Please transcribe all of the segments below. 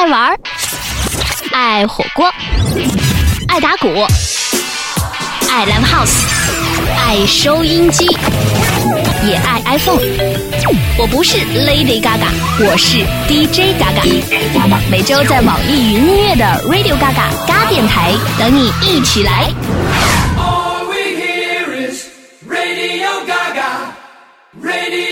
爱玩，爱火锅，爱打鼓，爱 live house，爱收音机，也爱 iPhone。我不是 Lady Gaga，我是 DJ Gaga。每周在网易云音乐的 Radio Gaga 嘎电台等你一起来。All we hear is Radio Gaga, Radio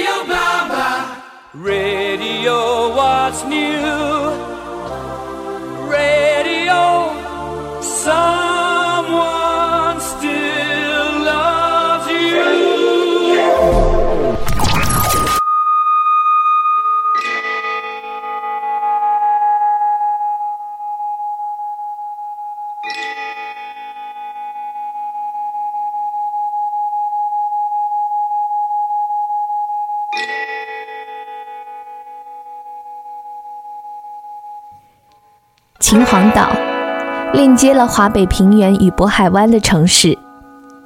链接了华北平原与渤海湾的城市，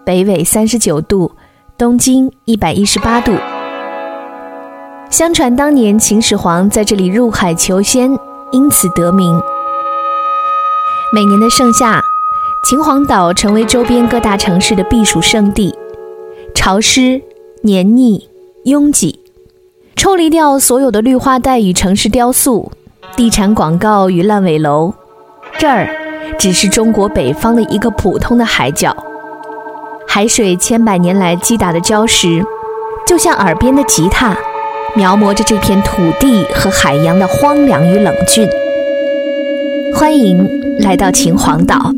北纬三十九度，东经一百一十八度。相传当年秦始皇在这里入海求仙，因此得名。每年的盛夏，秦皇岛成为周边各大城市的避暑胜地，潮湿、黏腻、拥挤，抽离掉所有的绿化带与城市雕塑、地产广告与烂尾楼，这儿只是中国北方的一个普通的海角。海水千百年来击打的礁石，就像耳边的吉他，描摹着这片土地和海洋的荒凉与冷峻。欢迎来到秦皇岛。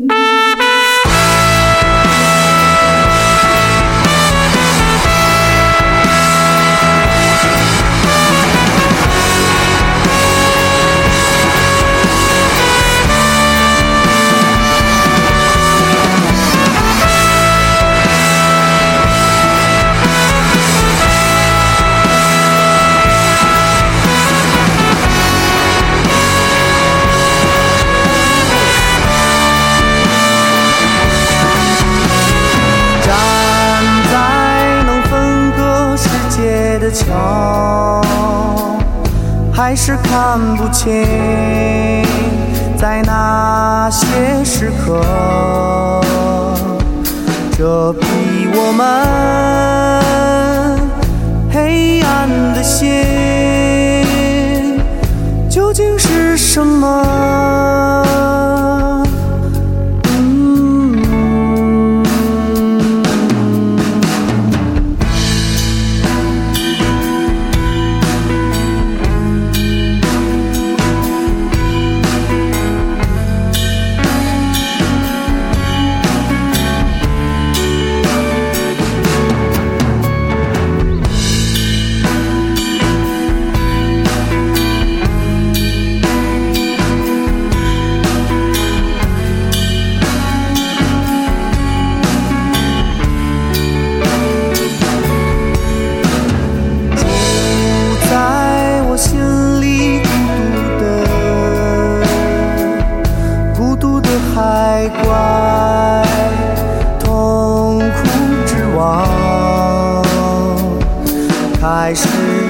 是看不清，在那些时刻，遮蔽我们黑暗的心，究竟是什么？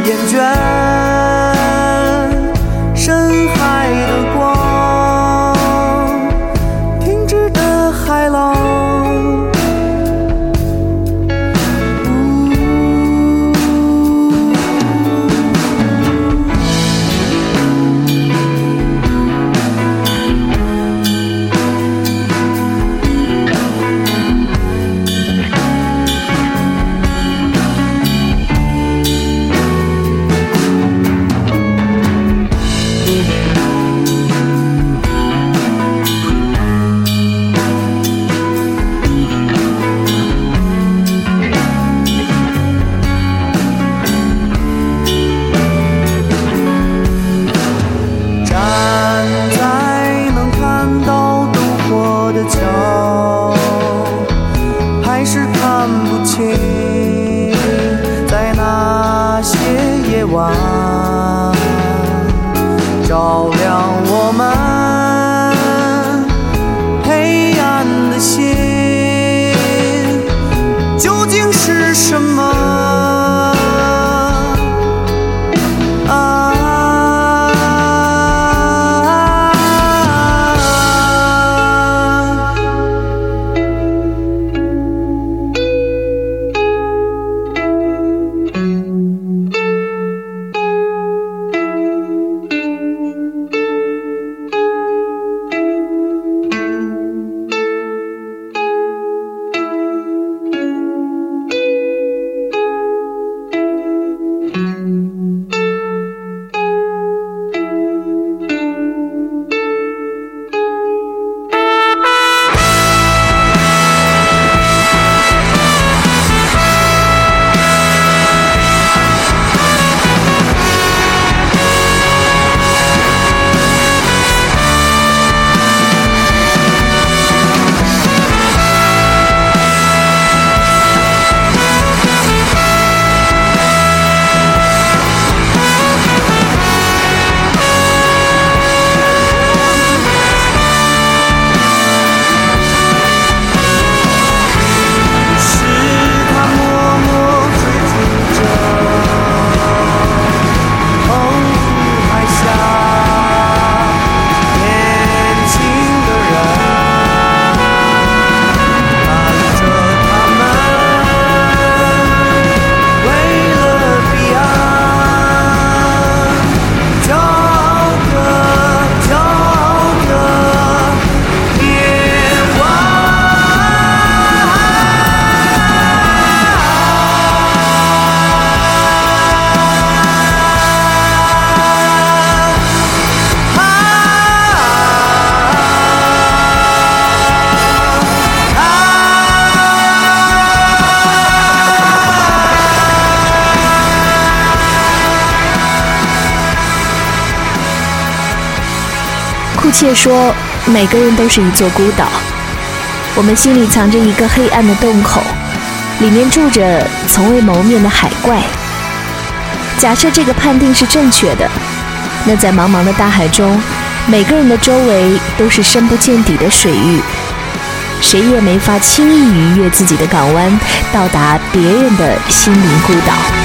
厌倦。夜库切说，每个人都是一座孤岛，我们心里藏着一个黑暗的洞口，里面住着从未谋面的海怪。假设这个判定是正确的，那在茫茫的大海中，每个人的周围都是深不见底的水域，谁也没法轻易逾越自己的港湾，到达别人的心灵孤岛。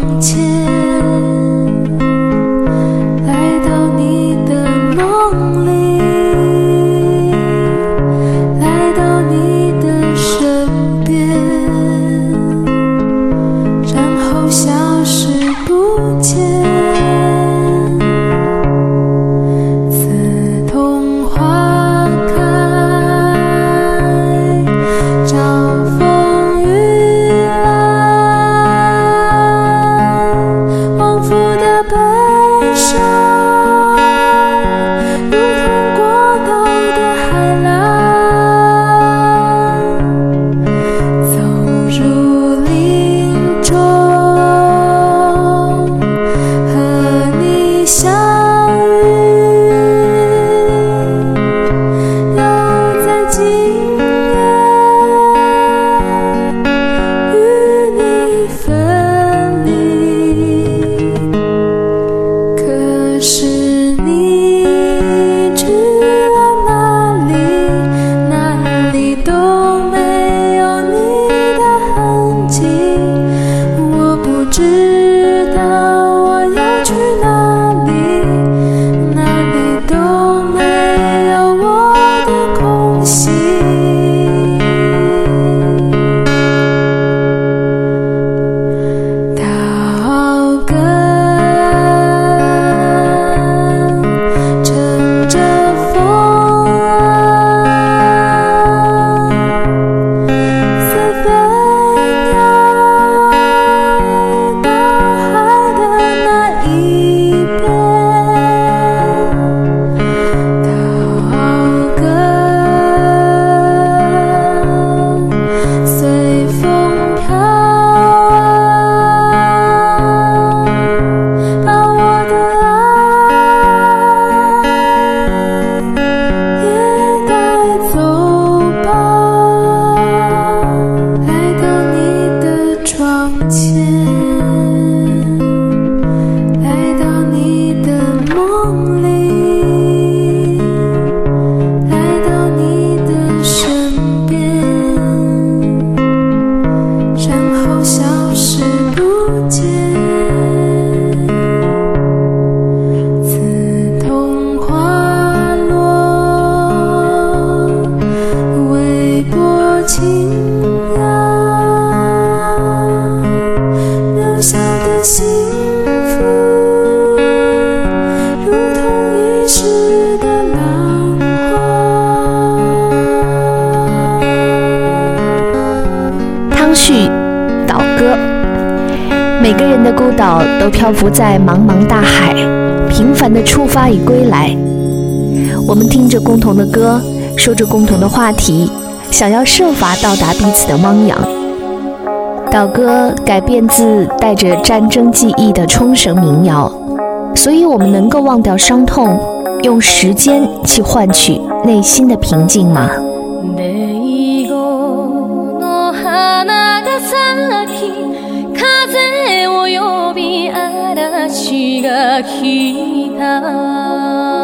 从前浮在茫茫大海，平凡的出发与归来。我们听着共同的歌，说着共同的话题，想要设法到达彼此的汪洋。岛歌改编自带着战争记忆的冲绳民谣，所以我们能够忘掉伤痛，用时间去换取内心的平静吗？が来た。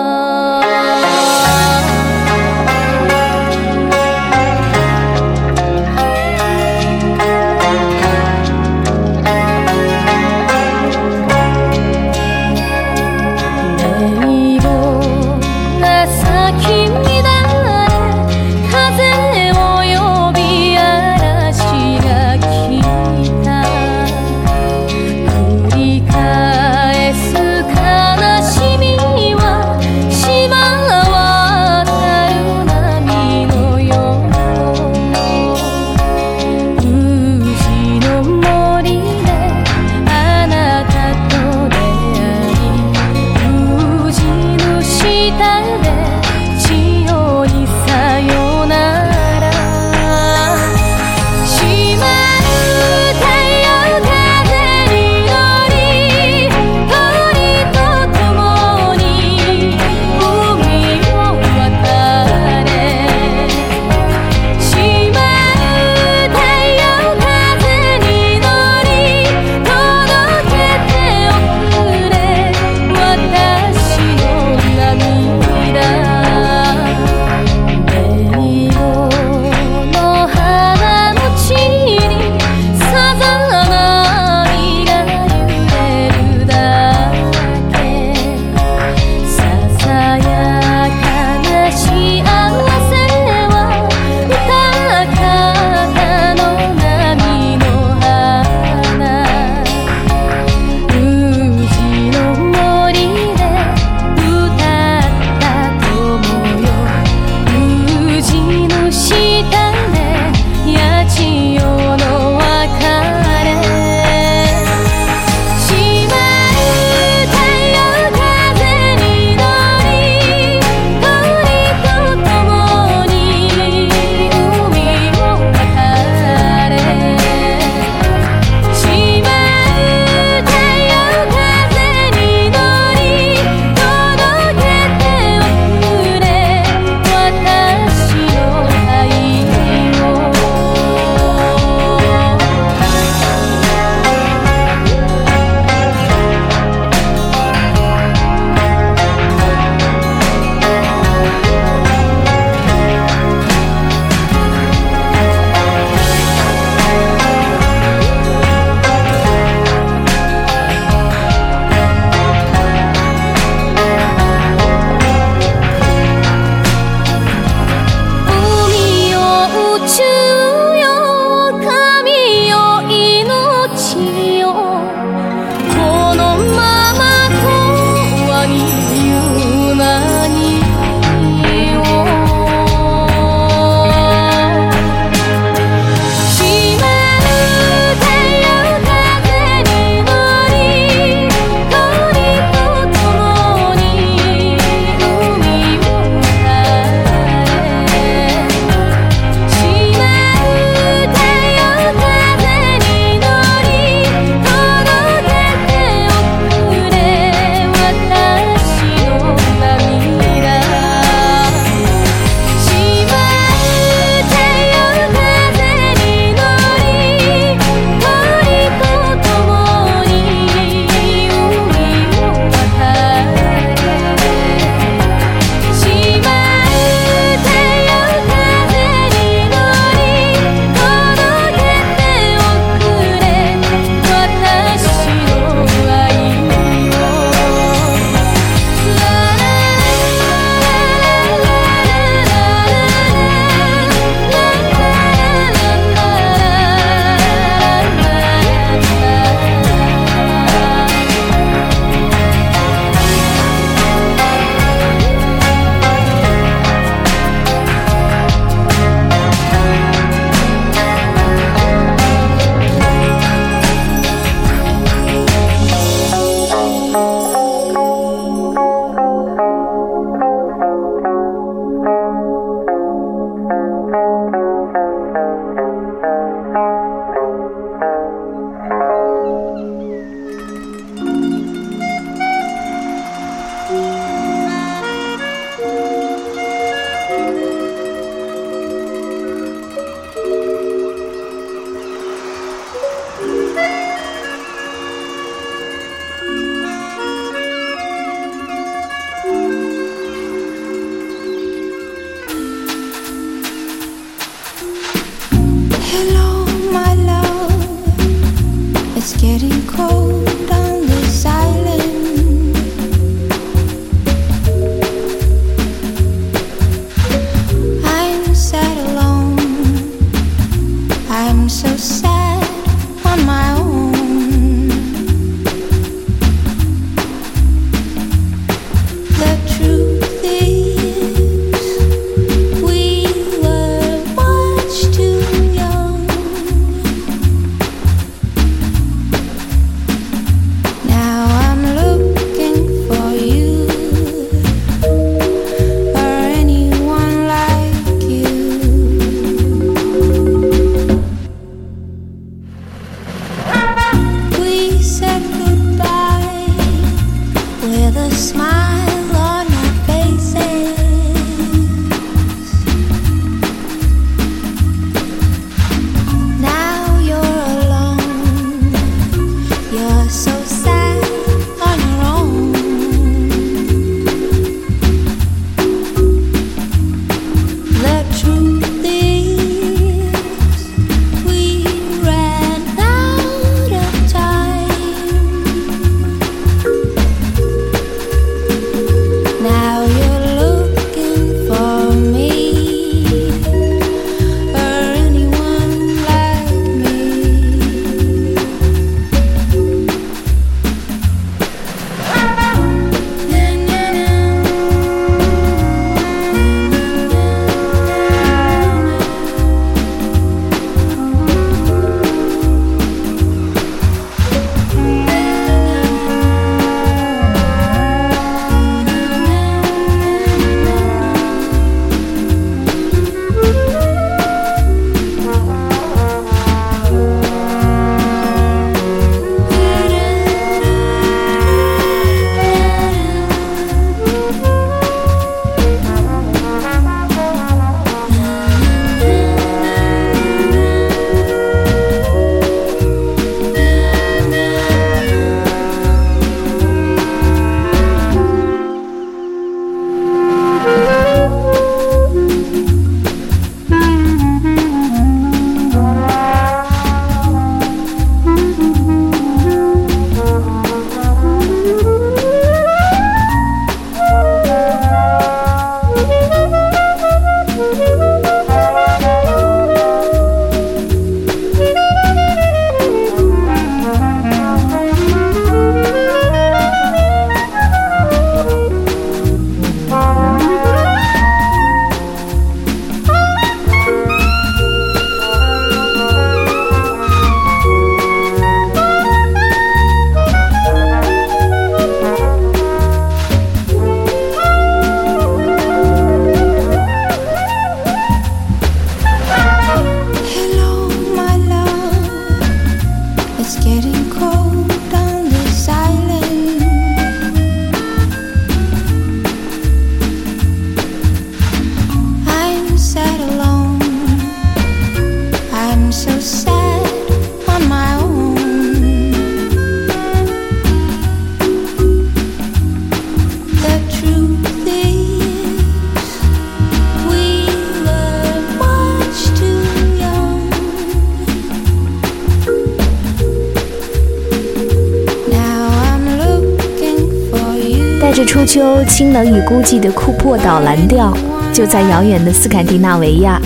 清冷与孤寂的库珀岛蓝调，就在遥远的斯堪的纳维亚。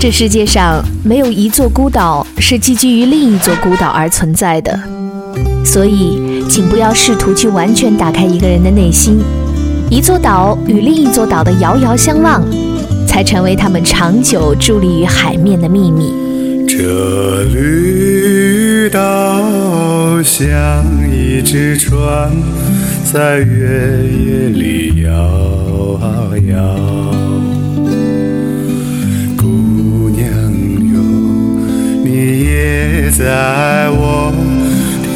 这世界上没有一座孤岛是寄居于另一座孤岛而存在的，所以，请不要试图去完全打开一个人的内心。一座岛与另一座岛的遥遥相望，才成为他们长久伫立于海面的秘密。这绿岛像一只船，在月夜里摇啊摇。姑娘哟，你也在我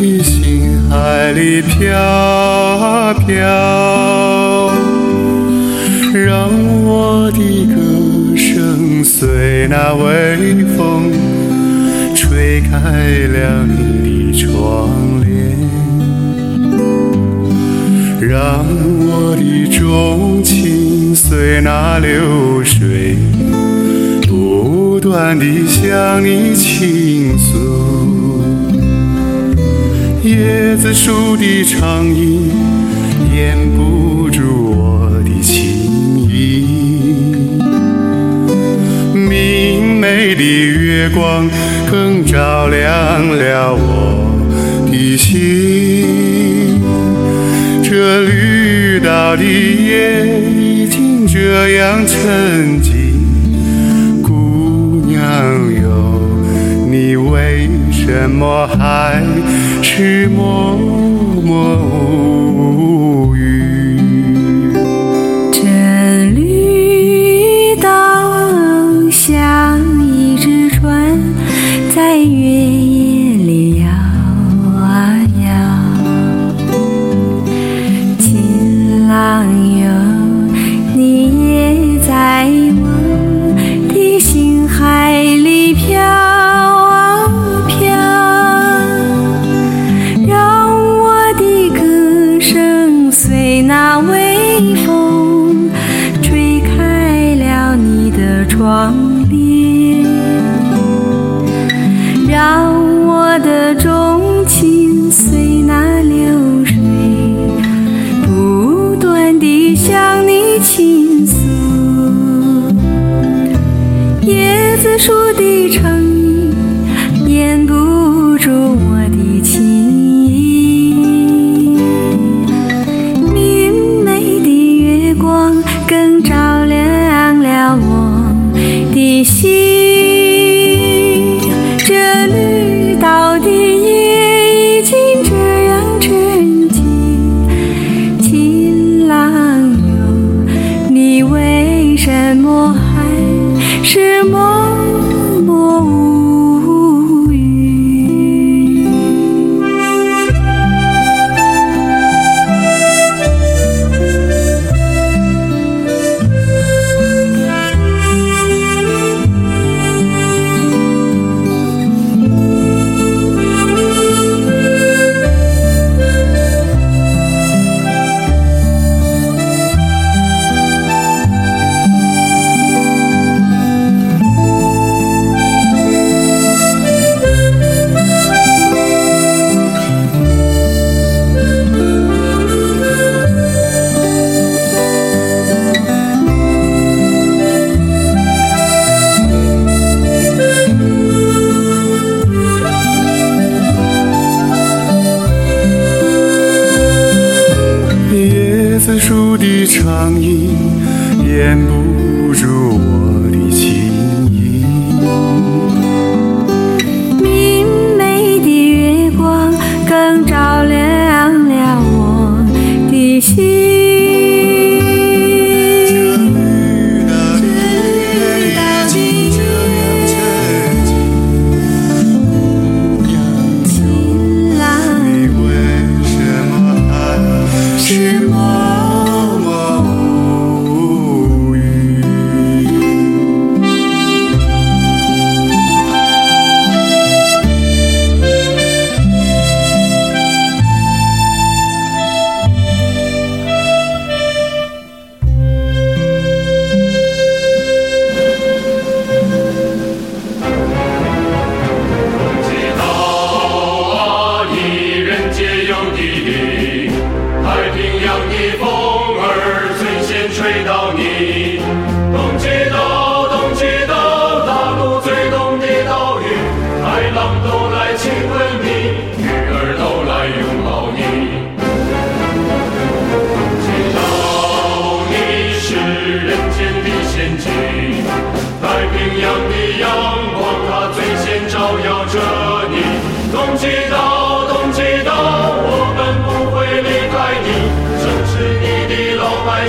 的心海里飘啊飘，让我的歌声随那微风。吹开了你的窗帘，让我的钟情随那流水，不断地向你倾诉。椰子树的长影掩不住我的情意，明媚的月光。更照亮了我的心。我的夜已经这样沉寂，姑娘哟，你为什么还是默默无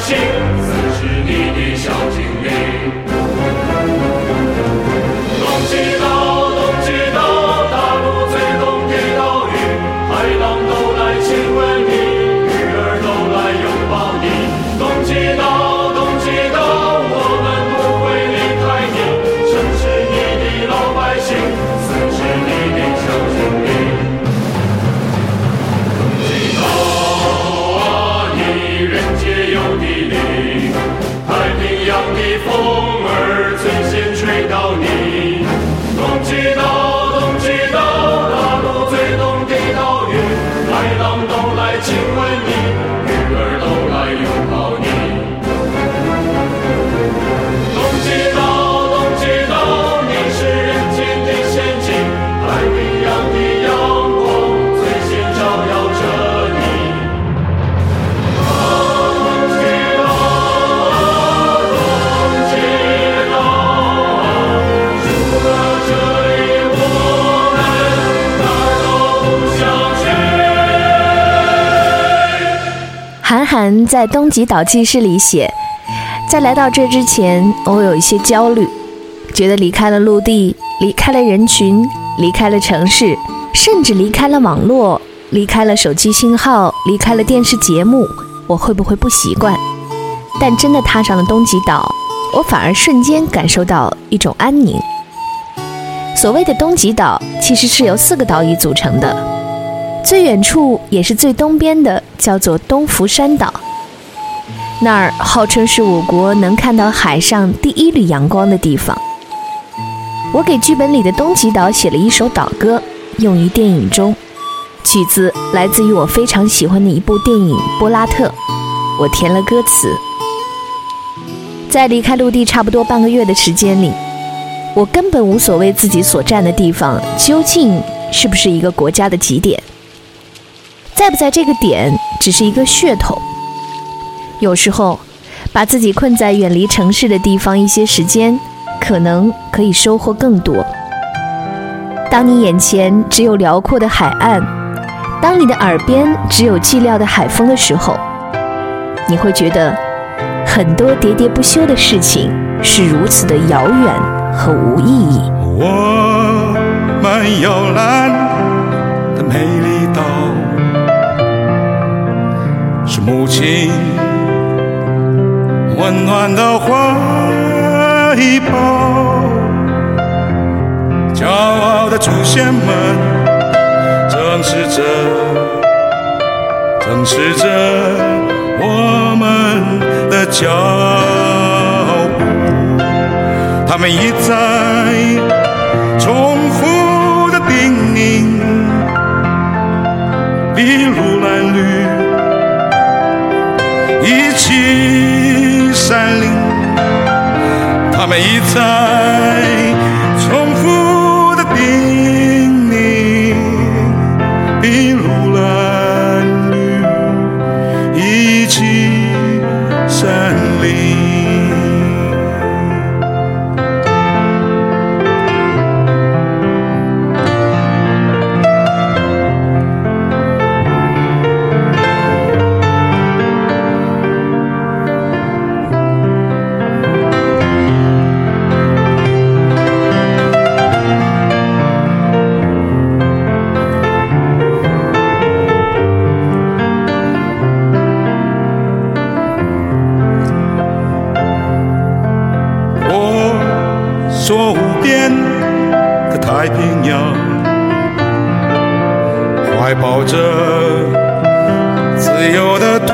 心，洋在《东极岛记事》里写，在来到这之前，我有一些焦虑，觉得离开了陆地，离开了人群，离开了城市，甚至离开了网络，离开了手机信号，离开了电视节目，我会不会不习惯？但真的踏上了东极岛，我反而瞬间感受到一种安宁。所谓的东极岛，其实是由四个岛屿组成的。最远处也是最东边的，叫做东福山岛。那儿号称是我国能看到海上第一缕阳光的地方。我给剧本里的东极岛写了一首岛歌，用于电影中。曲子来自于我非常喜欢的一部电影《波拉特》，我填了歌词。在离开陆地差不多半个月的时间里，我根本无所谓自己所站的地方究竟是不是一个国家的极点。在不在这个点，只是一个噱头。有时候，把自己困在远离城市的地方一些时间，可能可以收获更多。当你眼前只有辽阔的海岸，当你的耳边只有寂寥的海风的时候，你会觉得很多喋喋不休的事情是如此的遥远和无意义。我们摇篮的美母亲温暖的怀抱。骄傲的祖先们，正视着，正视着我们的脚步。他们一再他怀抱着自由的土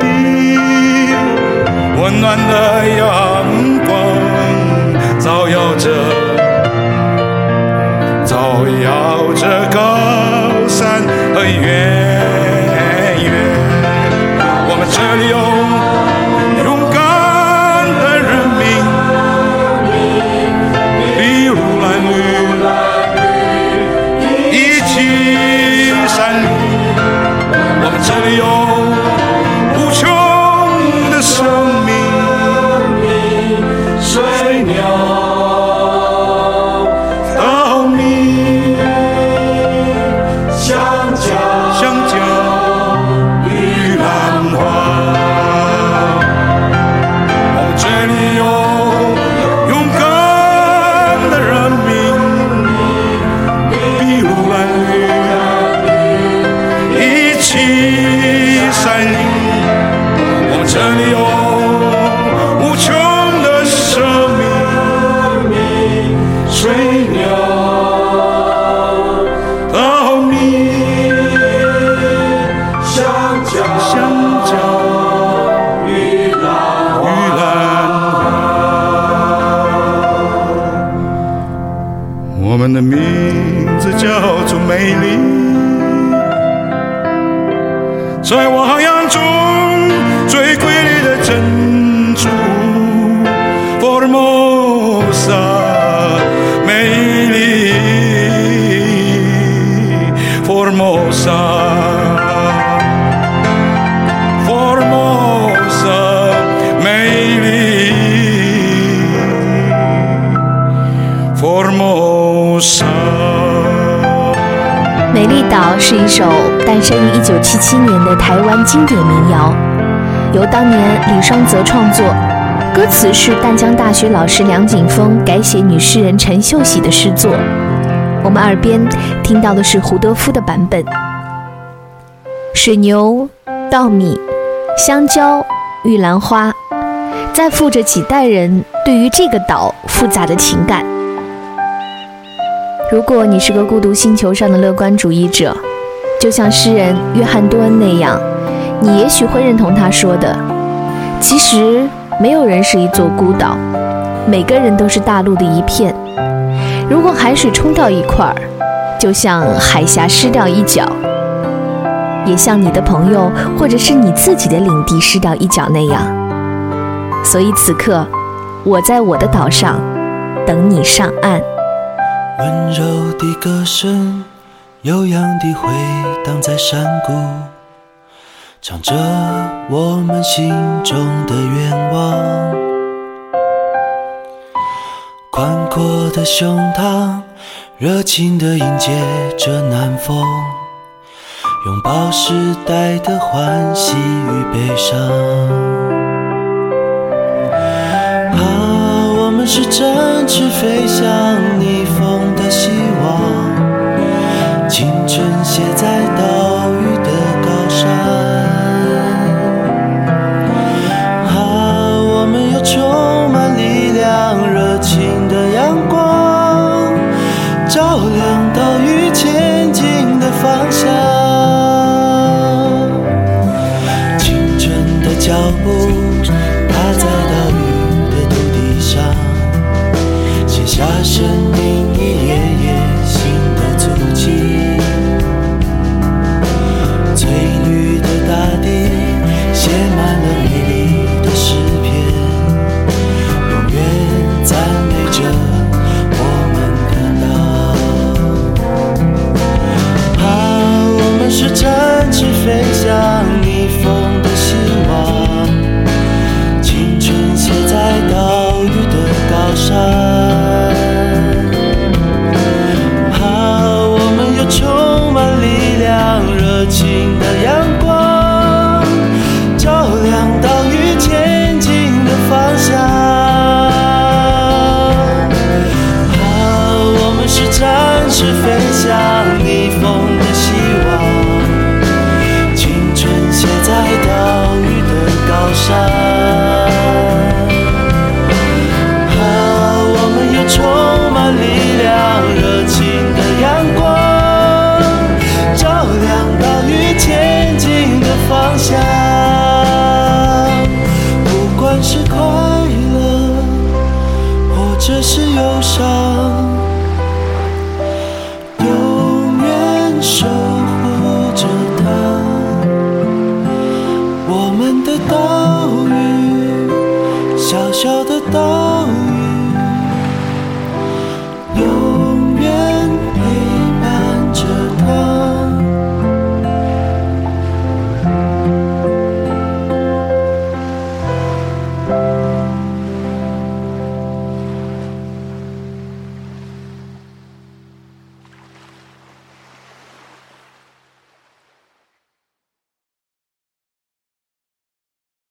地，温暖的阳光照耀着，照耀着高山和原生于1977年的台湾经典民谣，由当年李双泽创作，歌词是淡江大学老师梁景峰改写女诗人陈秀喜的诗作。我们耳边听到的是胡德夫的版本。水牛、稻米、香蕉、玉兰花，在附着几代人对于这个岛复杂的情感。如果你是个孤独星球上的乐观主义者，就像诗人约翰多恩那样，你也许会认同他说的：其实没有人是一座孤岛，每个人都是大陆的一片。如果海水冲掉一块儿，就像海峡失掉一角，也像你的朋友或者是你自己的领地失掉一角那样。所以此刻，我在我的岛上等你上岸。温柔的歌声，悠扬地回荡在山谷，唱着我们心中的愿望。宽阔的胸膛，热情地迎接着南风，拥抱时代的欢喜与悲伤。啊，我们是展翅飞向逆风写在岛是飞翔